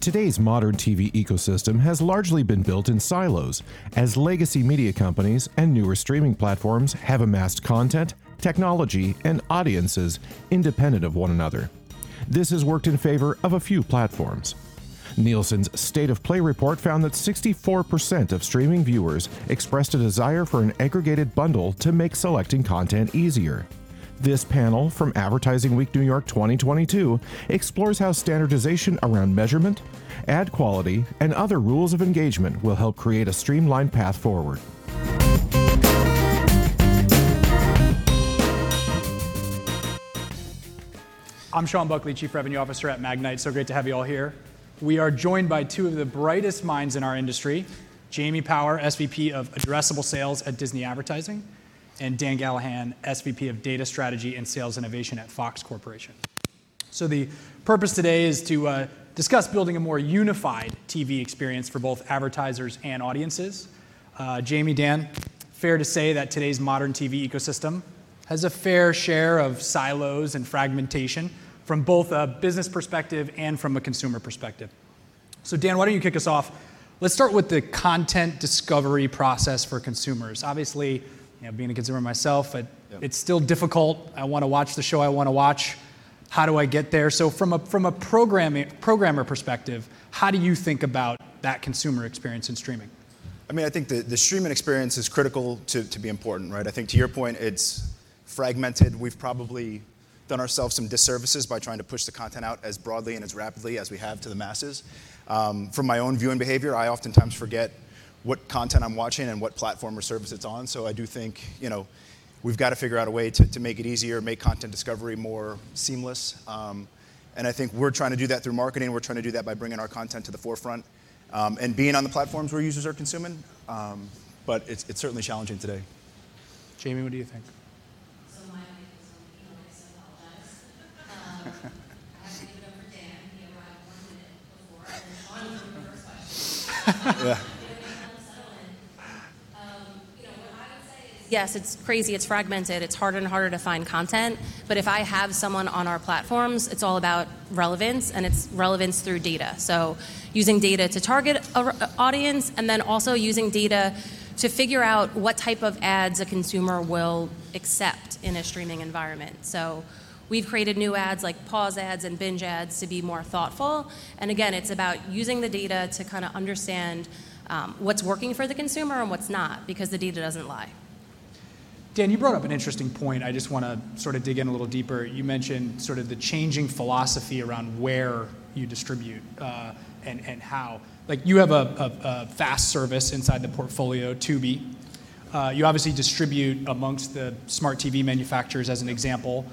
Today's modern TV ecosystem has largely been built in silos, as legacy media companies and newer streaming platforms have amassed content, technology, and audiences independent of one another. This has worked in favor of a few platforms. Nielsen's State of Play report found that 64% of streaming viewers expressed a desire for an aggregated bundle to make selecting content easier. This panel from Advertising Week New York 2022 explores how standardization around measurement, ad quality, and other rules of engagement will help create a streamlined path forward. I'm Sean Buckley, Chief Revenue Officer at Magnite. So great to have you all here. We are joined by two of the brightest minds in our industry Jamie Power, SVP of Addressable Sales at Disney Advertising, and Dan Gallahan, SVP of Data Strategy and Sales Innovation at Fox Corporation. So, the purpose today is to uh, discuss building a more unified TV experience for both advertisers and audiences. Uh, Jamie, Dan, fair to say that today's modern TV ecosystem has a fair share of silos and fragmentation from both a business perspective and from a consumer perspective. So, Dan, why don't you kick us off? Let's start with the content discovery process for consumers. Obviously, you know, being a consumer myself, it, yep. it's still difficult. I want to watch the show I want to watch. How do I get there? So, from a, from a programming, programmer perspective, how do you think about that consumer experience in streaming? I mean, I think the, the streaming experience is critical to, to be important, right? I think to your point, it's fragmented. We've probably done ourselves some disservices by trying to push the content out as broadly and as rapidly as we have to the masses. Um, from my own viewing behavior, I oftentimes forget what content I'm watching and what platform or service it's on. So I do think, you know, we've got to figure out a way to, to make it easier, make content discovery more seamless. Um, and I think we're trying to do that through marketing. We're trying to do that by bringing our content to the forefront um, and being on the platforms where users are consuming. Um, but it's, it's certainly challenging today. Jamie, what do you think? Yes, it's crazy, it's fragmented, it's harder and harder to find content. But if I have someone on our platforms, it's all about relevance and it's relevance through data. So using data to target an audience and then also using data to figure out what type of ads a consumer will accept in a streaming environment. So we've created new ads like pause ads and binge ads to be more thoughtful. And again, it's about using the data to kind of understand um, what's working for the consumer and what's not, because the data doesn't lie. Dan, you brought up an interesting point. I just want to sort of dig in a little deeper. You mentioned sort of the changing philosophy around where you distribute uh, and, and how. Like you have a, a, a, fast service inside the portfolio, Tubi. Uh, you obviously distribute amongst the smart TV manufacturers, as an example.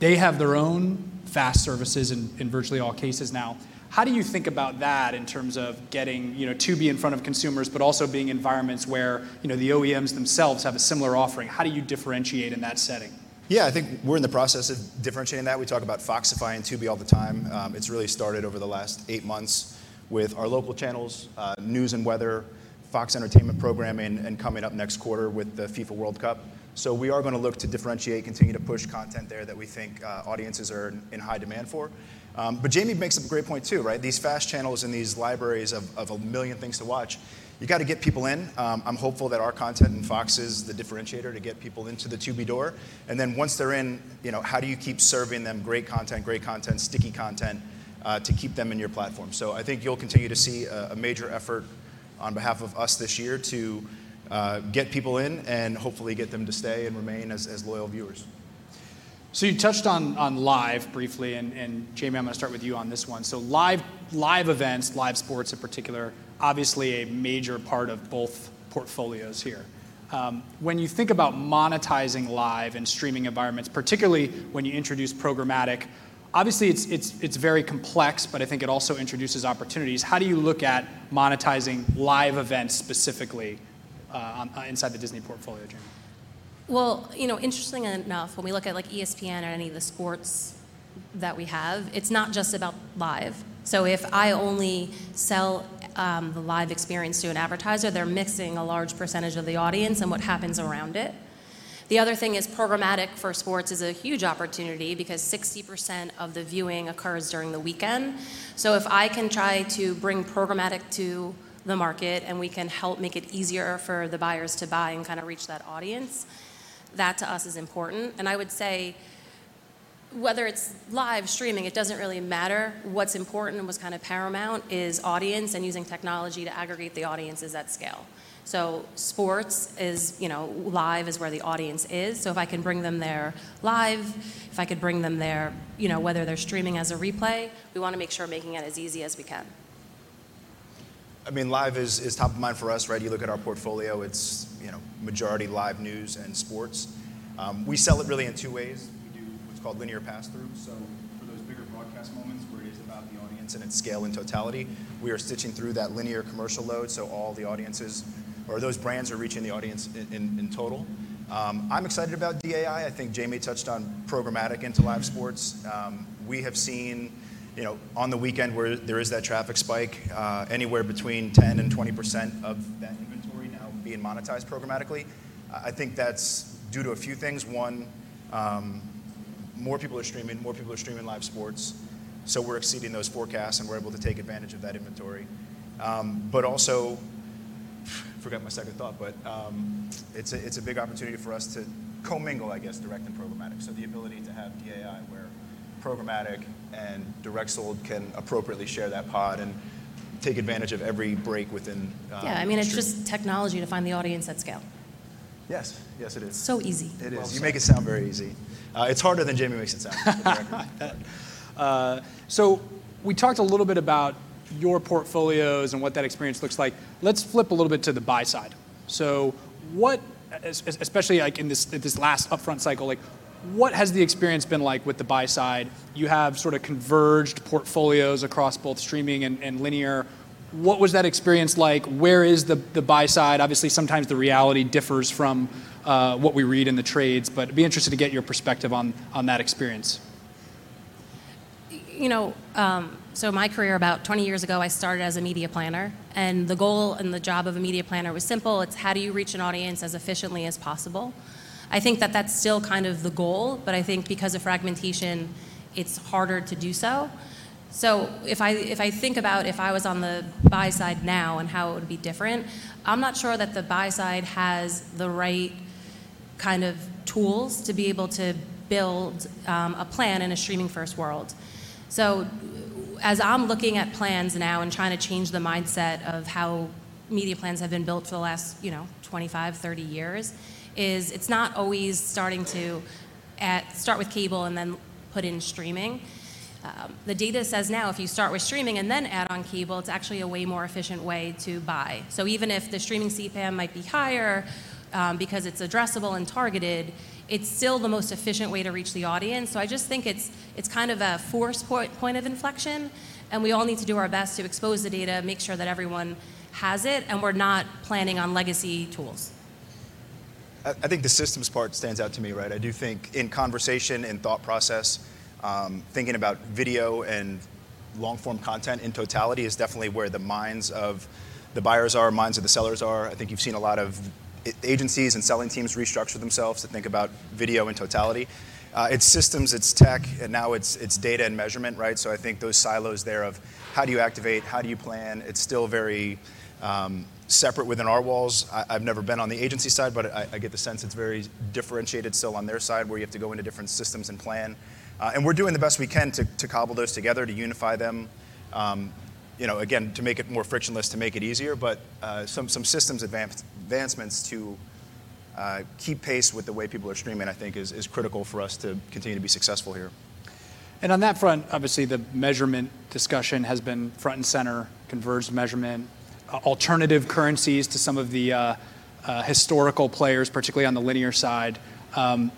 They have their own fast services in, in virtually all cases now. How do you think about that in terms of getting you know Tubi in front of consumers, but also being environments where you know the OEMs themselves have a similar offering? How do you differentiate in that setting? Yeah, I think we're in the process of differentiating that. We talk about Foxify and Tubi all the time. Um, it's really started over the last eight months with our local channels, uh, news and weather, Fox Entertainment programming, and coming up next quarter with the FIFA World Cup. So we are going to look to differentiate, continue to push content there that we think uh, audiences are in high demand for. Um, but Jamie makes a great point too, right? These fast channels and these libraries of, of a million things to watch, you got to get people in. Um, I'm hopeful that our content and Fox is the differentiator to get people into the Tubi door. And then once they're in, you know, how do you keep serving them great content, great content, sticky content uh, to keep them in your platform? So I think you'll continue to see a, a major effort on behalf of us this year to uh, get people in and hopefully get them to stay and remain as, as loyal viewers. So you touched on, on live briefly, and, and Jamie, I'm going to start with you on this one. So live live events, live sports in particular, obviously a major part of both portfolios here. Um, when you think about monetizing live and streaming environments, particularly when you introduce programmatic, obviously it's, it's, it's very complex, but I think it also introduces opportunities. How do you look at monetizing live events specifically on, uh, inside the Disney portfolio, Jamie? Well, you know, interesting enough, when we look at like ESPN or any of the sports that we have, it's not just about live. So if I only sell um, the live experience to an advertiser, they're missing a large percentage of the audience and what happens around it. The other thing is programmatic for sports is a huge opportunity because 60% of the viewing occurs during the weekend. So if I can try to bring programmatic to the market and we can help make it easier for the buyers to buy and kind of reach that audience, that to us is important. And I would say, whether it's live streaming, it doesn't really matter. What's important and what's kind of paramount is audience and using technology to aggregate the audiences at scale. So sports is, you know, live is where the audience is. So if I can bring them there live, if I could bring them there, you know, whether they're streaming as a replay, we want to make sure making it as easy as we can. I mean, live is, is top of mind for us, right? You look at our portfolio, it's, you know, majority live news and sports. Um, we sell it really in two ways. We do what's called linear pass-through. So for those bigger broadcast moments where it is about the audience and its scale and totality, we are stitching through that linear commercial load so all the audiences or those brands are reaching the audience in, in, in total. Um, I'm excited about DAI. I think Jamie touched on programmatic into live sports. Um, we have seen, you know, on the weekend where there is that traffic spike, uh, anywhere between 10 and 20 percent of that inventory now being monetized programmatically. I think that's due to a few things. One, um, more people are streaming, more people are streaming live sports, so we're exceeding those forecasts and we're able to take advantage of that inventory. Um, but also, forgot my second thought, but um, it's, a, it's a big opportunity for us to commingle, I guess, direct and programmatic. So the ability to have DAI where programmatic and direct sold can appropriately share that pod and take advantage of every break within. Um, yeah, I mean, it's just technology to find the audience at scale. Yes, yes, it is. So easy. It is. Well you make it sound very easy. Uh, it's harder than Jamie makes it sound. uh, so we talked a little bit about your portfolios and what that experience looks like. Let's flip a little bit to the buy side. So what, especially like in this, this last upfront cycle, like what has the experience been like with the buy side? You have sort of converged portfolios across both streaming and, and linear. What was that experience like? Where is the, the buy side? Obviously, sometimes the reality differs from uh, what we read in the trades, but I'd be interested to get your perspective on, on that experience. You know, um, so my career about 20 years ago, I started as a media planner, and the goal and the job of a media planner was simple. It's how do you reach an audience as efficiently as possible. I think that that's still kind of the goal, but I think because of fragmentation, it's harder to do so. So if I if I think about if I was on the buy side now and how it would be different, I'm not sure that the buy side has the right kind of tools to be able to build um, a plan in a streaming first world. So as I'm looking at plans now and trying to change the mindset of how media plans have been built for the last, you know, 25, 30 years, is it's not always starting to at, start with cable and then put in streaming. Um, the data says now if you start with streaming and then add on cable, it's actually a way more efficient way to buy. So even if the streaming CPM might be higher um, because it's addressable and targeted, it's still the most efficient way to reach the audience. So I just think it's it's kind of a force point, point of inflection, and we all need to do our best to expose the data, make sure that everyone has it, and we're not planning on legacy tools. I, think the systems part stands out to me, right? I do think in conversation and thought process, um, thinking about video and long form content in totality is definitely where the minds of the buyers are, minds of the sellers are. I think you've seen a lot of agencies and selling teams restructure themselves to think about video in totality. Uh, it's systems, it's tech, and now it's it's data and measurement, right? So I think those silos there of how do you activate, how do you plan, it's still very um, separate within our walls. I, have never been on the agency side, but I, I, get the sense it's very differentiated still on their side, where you have to go into different systems and plan. Uh, and we're doing the best we can to, to cobble those together, to unify them. Um, you know, again, to make it more frictionless, to make it easier, but uh, some some systems advance, advancements to uh, keep pace with the way people are streaming, I think, is, is critical for us to continue to be successful here. And on that front, obviously, the measurement discussion has been front and center, converged measurement, alternative currencies to some of the uh, uh, historical players, particularly on the linear side. Um,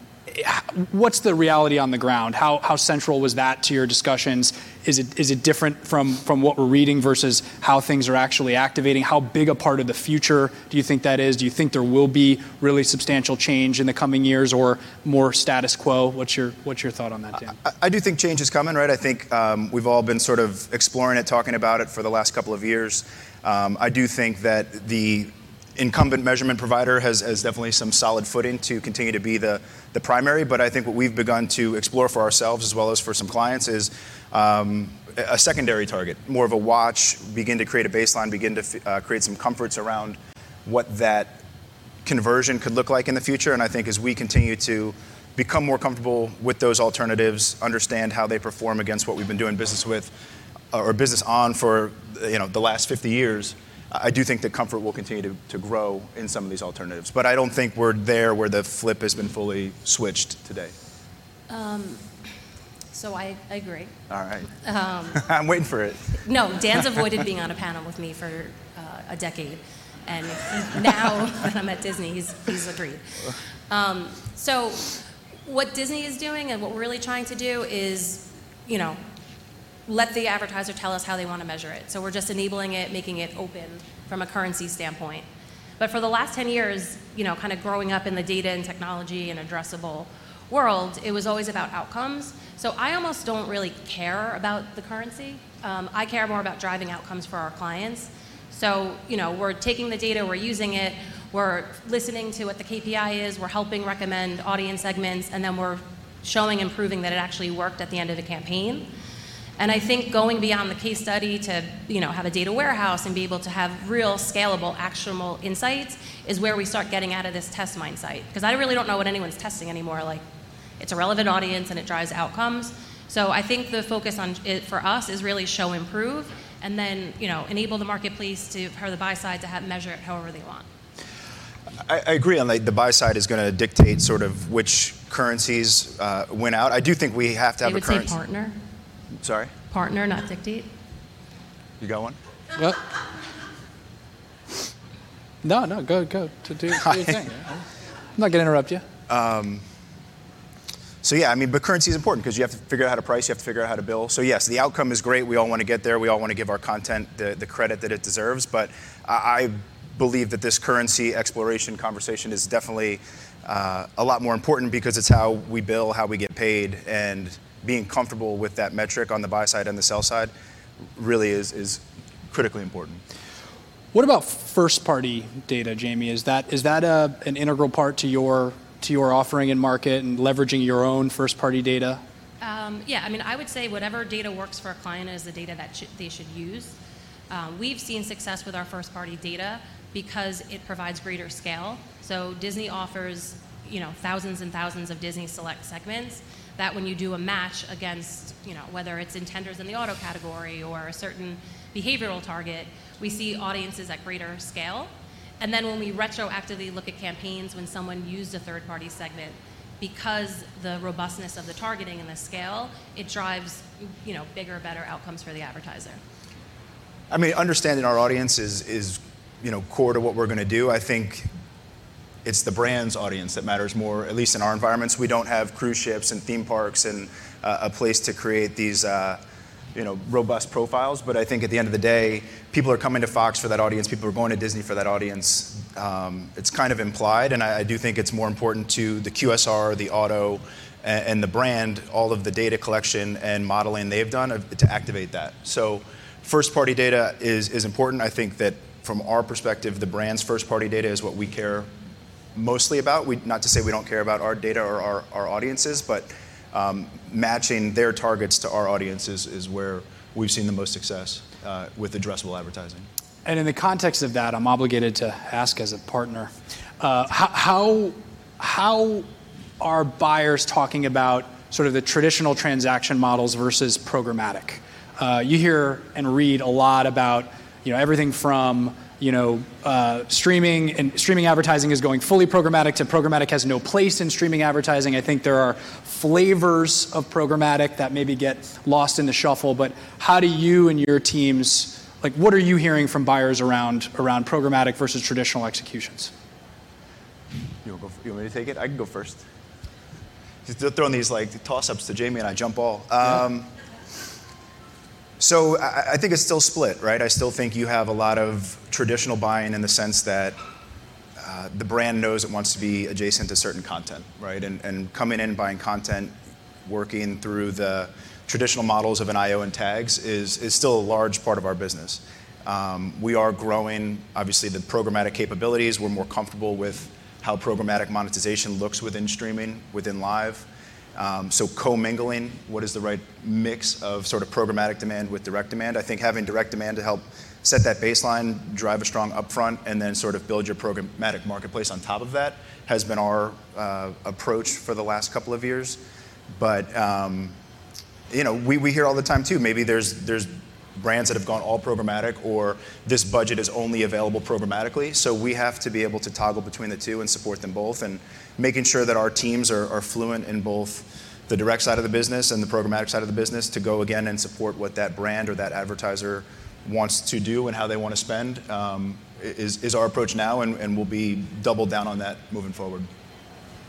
what's the reality on the ground? How, central was that to your discussions? Is it, is it different from, what we're reading versus how things are actually activating? How big a part of the future do you think that is? Do you think there will be really substantial change in the coming years or more status quo? What's your, what's your thought on that, Dan? I, I do think change is coming, right? I think um, we've all been sort of exploring it, talking about it for the last couple of years. Um, I do think that the incumbent measurement provider has, has definitely some solid footing to continue to be the, the primary. But I think what we've begun to explore for ourselves as well as for some clients is um, a secondary target, more of a watch, begin to create a baseline, begin to uh, create some comforts around what that conversion could look like in the future. And I think as we continue to become more comfortable with those alternatives, understand how they perform against what we've been doing business with or business on for you know the last 50 years, I do think that comfort will continue to, to grow in some of these alternatives. But I don't think we're there where the flip has been fully switched today. Um, so I, I agree. All right. Um, I'm waiting for it. No, Dan's avoided being on a panel with me for uh, a decade. And now that I'm at Disney, he's, he's agreed. Um, so what Disney is doing and what we're really trying to do is, you know, let the advertiser tell us how they want to measure it. So we're just enabling it, making it open from a currency standpoint. But for the last 10 years, you know, kind of growing up in the data and technology and addressable world, it was always about outcomes. So I almost don't really care about the currency. Um, I care more about driving outcomes for our clients. So, you know, we're taking the data, we're using it, we're listening to what the KPI is, we're helping recommend audience segments, and then we're showing and proving that it actually worked at the end of the campaign. And I think going beyond the case study to you know, have a data warehouse and be able to have real scalable, actionable insights is where we start getting out of this test mindset. Because I really don't know what anyone's testing anymore. Like, it's a relevant audience and it drives outcomes. So I think the focus on it for us is really show improve and then you know enable the marketplace to for the buy side to have measure it however they want. I, I agree on the, the buy side is going to dictate sort of which currencies uh, win out. I do think we have to have they would a currency. say partner. Sorry? Partner, not dictate. You got one? Well, no, no, go, go to do, do your thing. I'm not going to interrupt you. Um, so yeah, I mean, but currency is important because you have to figure out how to price, you have to figure out how to bill. So yes, the outcome is great. We all want to get there. We all want to give our content the, the credit that it deserves. But I, I believe that this currency exploration conversation is definitely uh, a lot more important because it's how we bill, how we get paid, and being comfortable with that metric on the buy side and the sell side really is, is critically important. What about first party data, Jamie? Is that, is that a, an integral part to your, to your offering in market and leveraging your own first party data? Um, yeah, I mean, I would say whatever data works for a client is the data that sh- they should use. Um, we've seen success with our first party data because it provides greater scale. So Disney offers, you know, thousands and thousands of Disney Select segments that when you do a match against, you know, whether it's intenders in the auto category or a certain behavioral target, we see audiences at greater scale. And then when we retroactively look at campaigns when someone used a third party segment, because the robustness of the targeting and the scale, it drives, you know, bigger, better outcomes for the advertiser. I mean, understanding our audience is, is you know, core to what we're going to do. I think it's the brand's audience that matters more, at least in our environments. We don't have cruise ships and theme parks and uh, a place to create these, uh, you know, robust profiles. But I think at the end of the day, people are coming to Fox for that audience. People are going to Disney for that audience. Um, it's kind of implied, and I, I, do think it's more important to the QSR, the auto, and, and, the brand, all of the data collection and modeling they've done to activate that. So, first-party data is is important. I think that from our perspective, the brand's first-party data is what we care mostly about. We, not to say we don't care about our data or our, our audiences, but um, matching their targets to our audiences is where we've seen the most success uh, with addressable advertising. And in the context of that, I'm obligated to ask as a partner uh, how, how are buyers talking about sort of the traditional transaction models versus programmatic? Uh, you hear and read a lot about you know everything from you know, uh, streaming and streaming advertising is going fully programmatic to programmatic has no place in streaming advertising. I think there are flavors of programmatic that maybe get lost in the shuffle. But how do you and your teams, like, what are you hearing from buyers around around programmatic versus traditional executions? You want, go, you want me to take it? I can go first. throwing these like toss-ups to Jamie and I jump ball. Um, so I, I think it's still split, right? I still think you have a lot of traditional buying in the sense that uh, the brand knows it wants to be adjacent to certain content, right? And, and coming in buying content, working through the traditional models of an IO and tags is, is still a large part of our business. Um, we are growing, obviously, the programmatic capabilities. We're more comfortable with how programmatic monetization looks within streaming, within live. Um, so commingling, what is the right mix of sort of programmatic demand with direct demand? I think having direct demand to help set that baseline, drive a strong upfront, and then sort of build your programmatic marketplace on top of that has been our uh, approach for the last couple of years. But um, you know, we, we hear all the time too. Maybe there's there's brands that have gone all programmatic or this budget is only available programmatically. So we have to be able to toggle between the two and support them both and making sure that our teams are, are fluent in both the direct side of the business and the programmatic side of the business to go again and support what that brand or that advertiser wants to do and how they want to spend um, is, is our approach now and, and we'll be doubled down on that moving forward.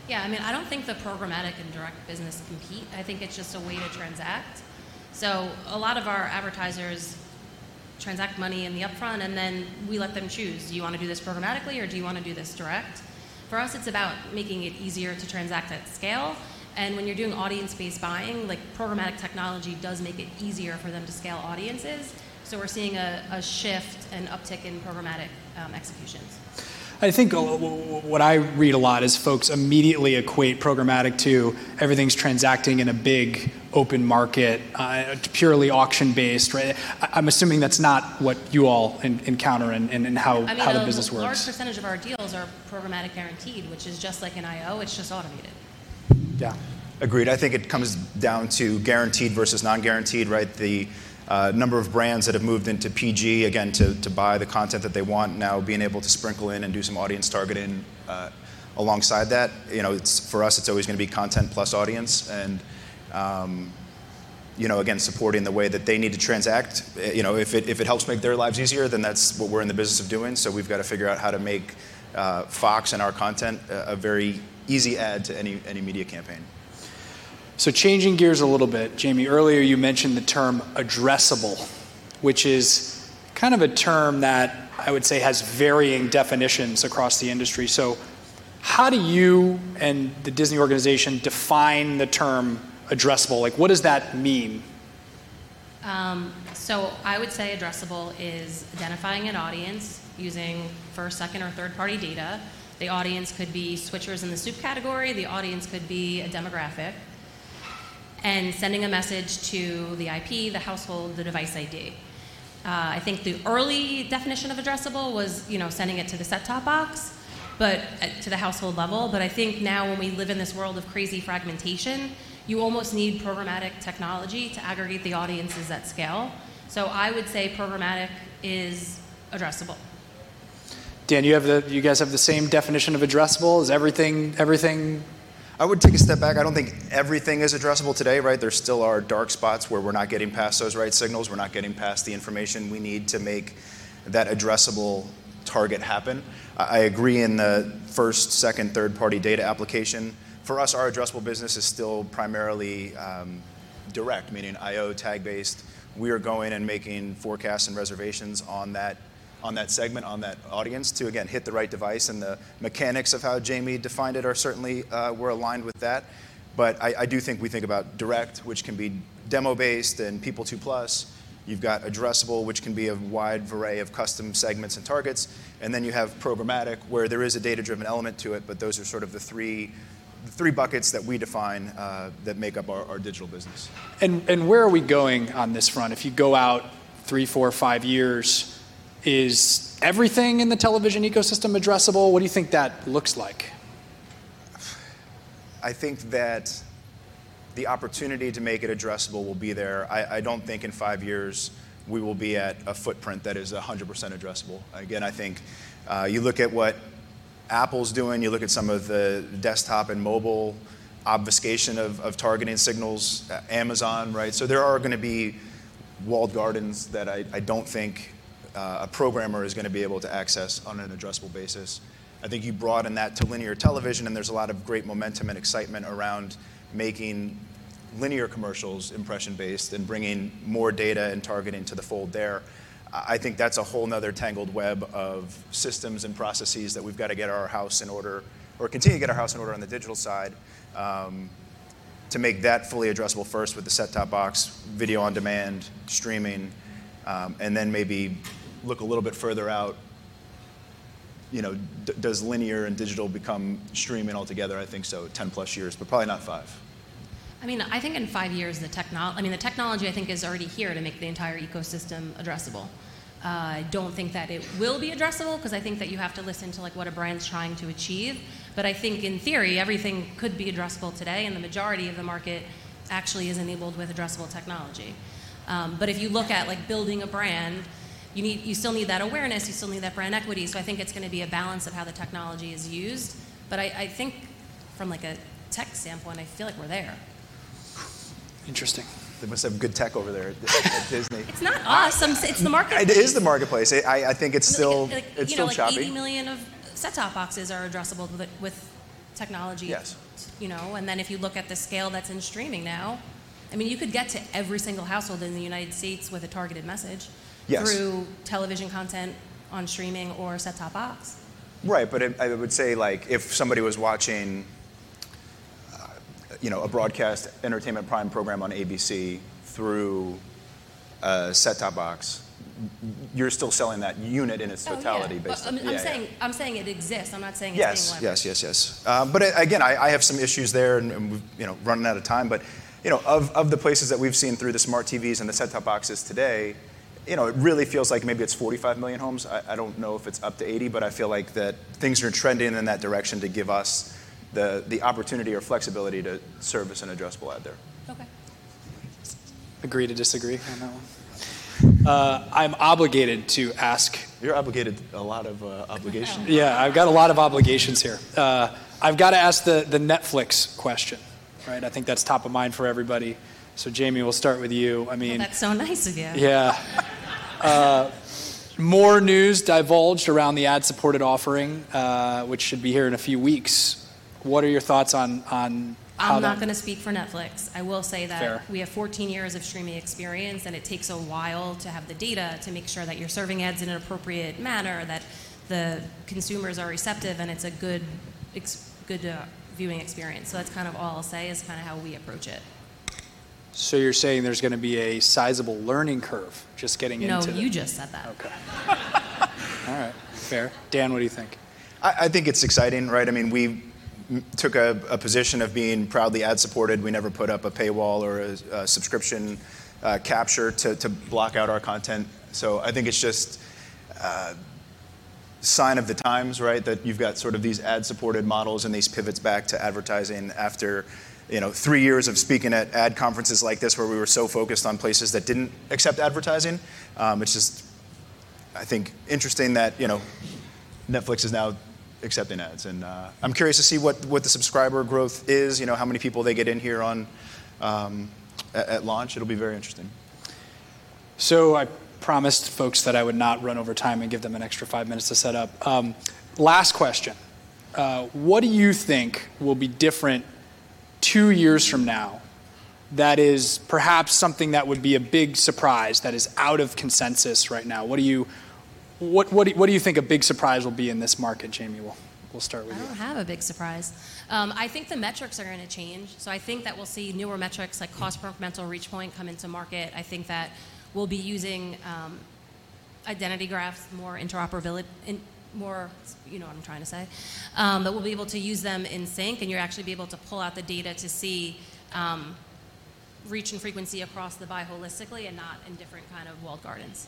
Yeah, I mean, I don't think the programmatic and direct business compete. I think it's just a way to transact. So a lot of our advertisers transact money in the upfront and then we let them choose. Do you want to do this programmatically or do you want to do this direct? For us, it's about making it easier to transact at scale. And when you're doing audience-based buying, like programmatic technology does make it easier for them to scale audiences. So we're seeing a, a shift and uptick in programmatic um, executions. I think what I read a lot is folks immediately equate programmatic to everything's transacting in a big open market, uh, purely auction based, right? I'm assuming that's not what you all in, encounter and, and, and how, I mean, how the business works. a large percentage of our deals are programmatic guaranteed, which is just like an IO, it's just automated. Yeah. Agreed. I think it comes down to guaranteed versus non guaranteed, right? The uh, number of brands that have moved into PG, again, to, to buy the content that they want, now being able to sprinkle in and do some audience targeting uh, alongside that. You know, it's, for us, it's always going to be content plus audience. And, um, you know, again, supporting the way that they need to transact. Uh, you know, if it, if it helps make their lives easier, then that's what we're in the business of doing. So we've got to figure out how to make uh, Fox and our content a, a very easy add to any, any media campaign. So, changing gears a little bit, Jamie, earlier you mentioned the term addressable, which is kind of a term that I would say has varying definitions across the industry. So, how do you and the Disney organization define the term addressable? Like, what does that mean? Um, so, I would say addressable is identifying an audience using first, second, or third party data. The audience could be switchers in the soup category, the audience could be a demographic and sending a message to the IP, the household, the device ID. Uh, I think the early definition of addressable was, you know, sending it to the set-top box, but uh, to the household level. But I think now, when we live in this world of crazy fragmentation, you almost need programmatic technology to aggregate the audiences at scale. So I would say programmatic is addressable. Dan, you have the you guys have the same definition of addressable? Is everything everything I would take a step back. I don't think everything is addressable today, right? There still are dark spots where we're not getting past those right signals. We're not getting past the information we need to make that addressable target happen. I agree in the first, second, third party data application. For us, our addressable business is still primarily um, direct, meaning IO tag based. We are going and making forecasts and reservations on that on that segment, on that audience to again hit the right device. And the mechanics of how Jamie defined it are certainly uh, we're aligned with that. But I, I, do think we think about direct, which can be demo based and people two plus. You've got addressable, which can be a wide array of custom segments and targets. And then you have programmatic, where there is a data driven element to it, but those are sort of the three three buckets that we define uh, that make up our, our, digital business. And, and where are we going on this front? If you go out three, four, five years, is everything in the television ecosystem addressable? What do you think that looks like? I think that the opportunity to make it addressable will be there. I, I, don't think in five years we will be at a footprint that is 100% addressable. Again, I think uh, you look at what Apple's doing, you look at some of the desktop and mobile obfuscation of, of targeting signals, uh, Amazon, right? So there are going to be walled gardens that I, I don't think uh, a programmer is going to be able to access on an addressable basis. I think you broaden that to linear television, and there's a lot of great momentum and excitement around making linear commercials impression-based and bringing more data and targeting to the fold there. I think that's a whole nother tangled web of systems and processes that we've got to get our house in order or continue to get our house in order on the digital side to make that fully addressable first with the set-top box, video on demand, streaming, and then maybe look a little bit further out. You know, d- does linear and digital become streaming altogether? I think so, 10+ years, but probably not five. I mean, I think in five years, the technology, I think, is already here to make the entire ecosystem addressable. Uh, I don't think that it will be addressable because I think that you have to listen to like what a brand's trying to achieve. But I think in theory, everything could be addressable today, and the majority of the market actually is enabled with addressable technology. Um, but if you look at like building a brand, you still need that awareness. You still need that brand equity. So I think it's going to be a balance of how the technology is used. But I think from like a tech standpoint, I feel like we're there. Interesting. They must have good tech over there at Disney. It's not us. It's the marketplace. It is the marketplace. I think it's still it's still choppy. 80 million of set-top boxes are addressable with technology. Yes. You know, And then if you look at the scale that's in streaming now, I mean, you could get to every single household in the United States with a targeted message through television content on streaming or set-top box. Right. But I would say like if somebody was watching uh, you know, a broadcast entertainment prime program on ABC through a set-top box, you're still selling that unit in its totality based on. I'm saying it exists. I'm not saying it's being. Yes, yes, yes, yes. But again, I have some issues there, and we're running out of time. But you know, of, of the places that we've seen through the smart TVs and the set-top boxes today, it really feels like maybe it's 45 million homes. I don't know if it's up to 80, but I feel like that things are trending in that direction to give us the the opportunity or flexibility to service an addressable ad there. Okay. Agree to disagree on that one. Uh, I'm obligated to ask. You're obligated a lot of uh, obligations. Yeah, I've got a lot of obligations here. Uh, I've got to ask the Netflix question. Right? I think that's top of mind for everybody. So Jamie, we'll start with you. I mean. That's so nice of you. Yeah. Uh, more news divulged around the ad-supported offering, uh, which should be here in a few weeks. What are your thoughts on how that? I'm not going to speak for Netflix. I will say that we have 14 years of streaming experience, and it takes a while to have the data to make sure that you're serving ads in an appropriate manner, that the consumers are receptive, and it's a good uh, viewing experience. So that's kind of all I'll say is kind of how we approach it. So you're saying there's going to be a sizable learning curve just getting into. No, you just said that. Okay. All right. Fair. Dan, what do you think? I think it's exciting. Right? I mean, we took a position of being proudly ad-supported. We never put up a paywall or a subscription uh, capture to to, block out our content. So I think it's just a sign of the times right? that you've got sort of these ad-supported models and these pivots back to advertising after three years of speaking at ad conferences like this where we were so focused on places that didn't accept advertising. Um, it's just, I think, interesting that you know, Netflix is now accepting ads. And uh, I'm curious to see what the subscriber growth is, you know, how many people they get in here on um, at launch. It'll be very interesting. So I promised folks that I would not run over time and give them an extra five minutes to set up. Um, last question. Uh, what do you think will be different two years from now that is perhaps something that would be a big surprise that is out of consensus right now? What do you what what do you think a big surprise will be in this market, Jamie? We'll we'll start with you. I don't have a big surprise. Um, I think the metrics are going to change. So I think that we'll see newer metrics like cost per incremental reach point come into market. I think that we'll be using um, identity graphs, more interoperability, more, you know what I'm trying to say, um, that we'll be able to use them in sync, and you'll actually be able to pull out the data to see um, reach and frequency across the buy holistically and not in different kind of walled gardens.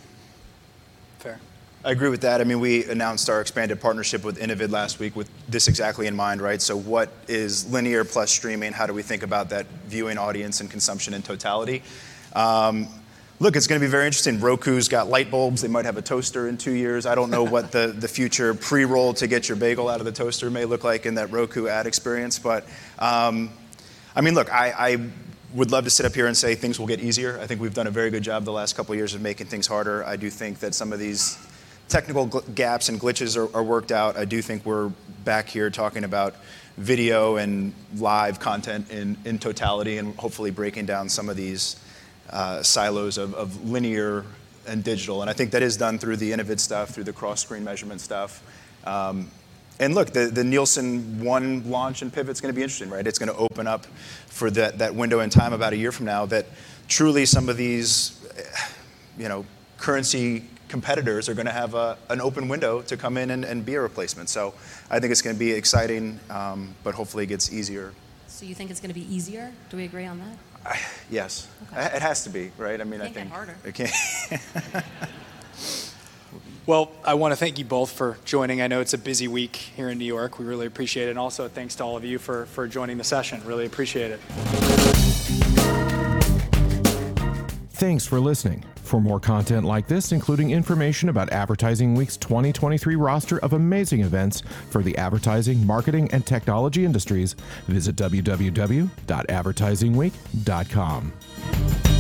Fair. I agree with that. I mean, we announced our expanded partnership with Innovid last week with this exactly in mind. Right? So what is linear plus streaming? How do we think about that viewing audience and consumption in totality? Um, Look, it's going to be very interesting. Roku's got light bulbs. They might have a toaster in two years. I don't know what the the future pre-roll to get your bagel out of the toaster may look like in that Roku ad experience. But um, I mean, look, I would love to sit up here and say things will get easier. I think we've done a very good job the last couple of years of making things harder. I do think that some of these technical gl- gaps and glitches are, are worked out, I do think we're back here talking about video and live content in, in totality and hopefully breaking down some of these uh, silos of, of linear and digital. And I think that is done through the Innovid stuff, through the cross screen measurement stuff. Um, and look, the, the Nielsen One launch and pivot is going to be interesting, right? It's going to open up for that, that window in time about a year from now that truly some of these, eh, you know, currency competitors are going to have a, an open window to come in and, and be a replacement. So I think it's going to be exciting, um, but hopefully it gets easier. So you think it's going to be easier? Do we agree on that? Yes, Okay. it has to be, right? I mean, I Can't get think harder. It can't. Well, I want to thank you both for joining. I know it's a busy week here in New York. We really appreciate it. And also, thanks to all of you for, for joining the session. Really appreciate it. Thanks for listening. For more content like this, including information about Advertising Week's 2023 roster of amazing events for the advertising, marketing, and technology industries, visit www.advertisingweek.com.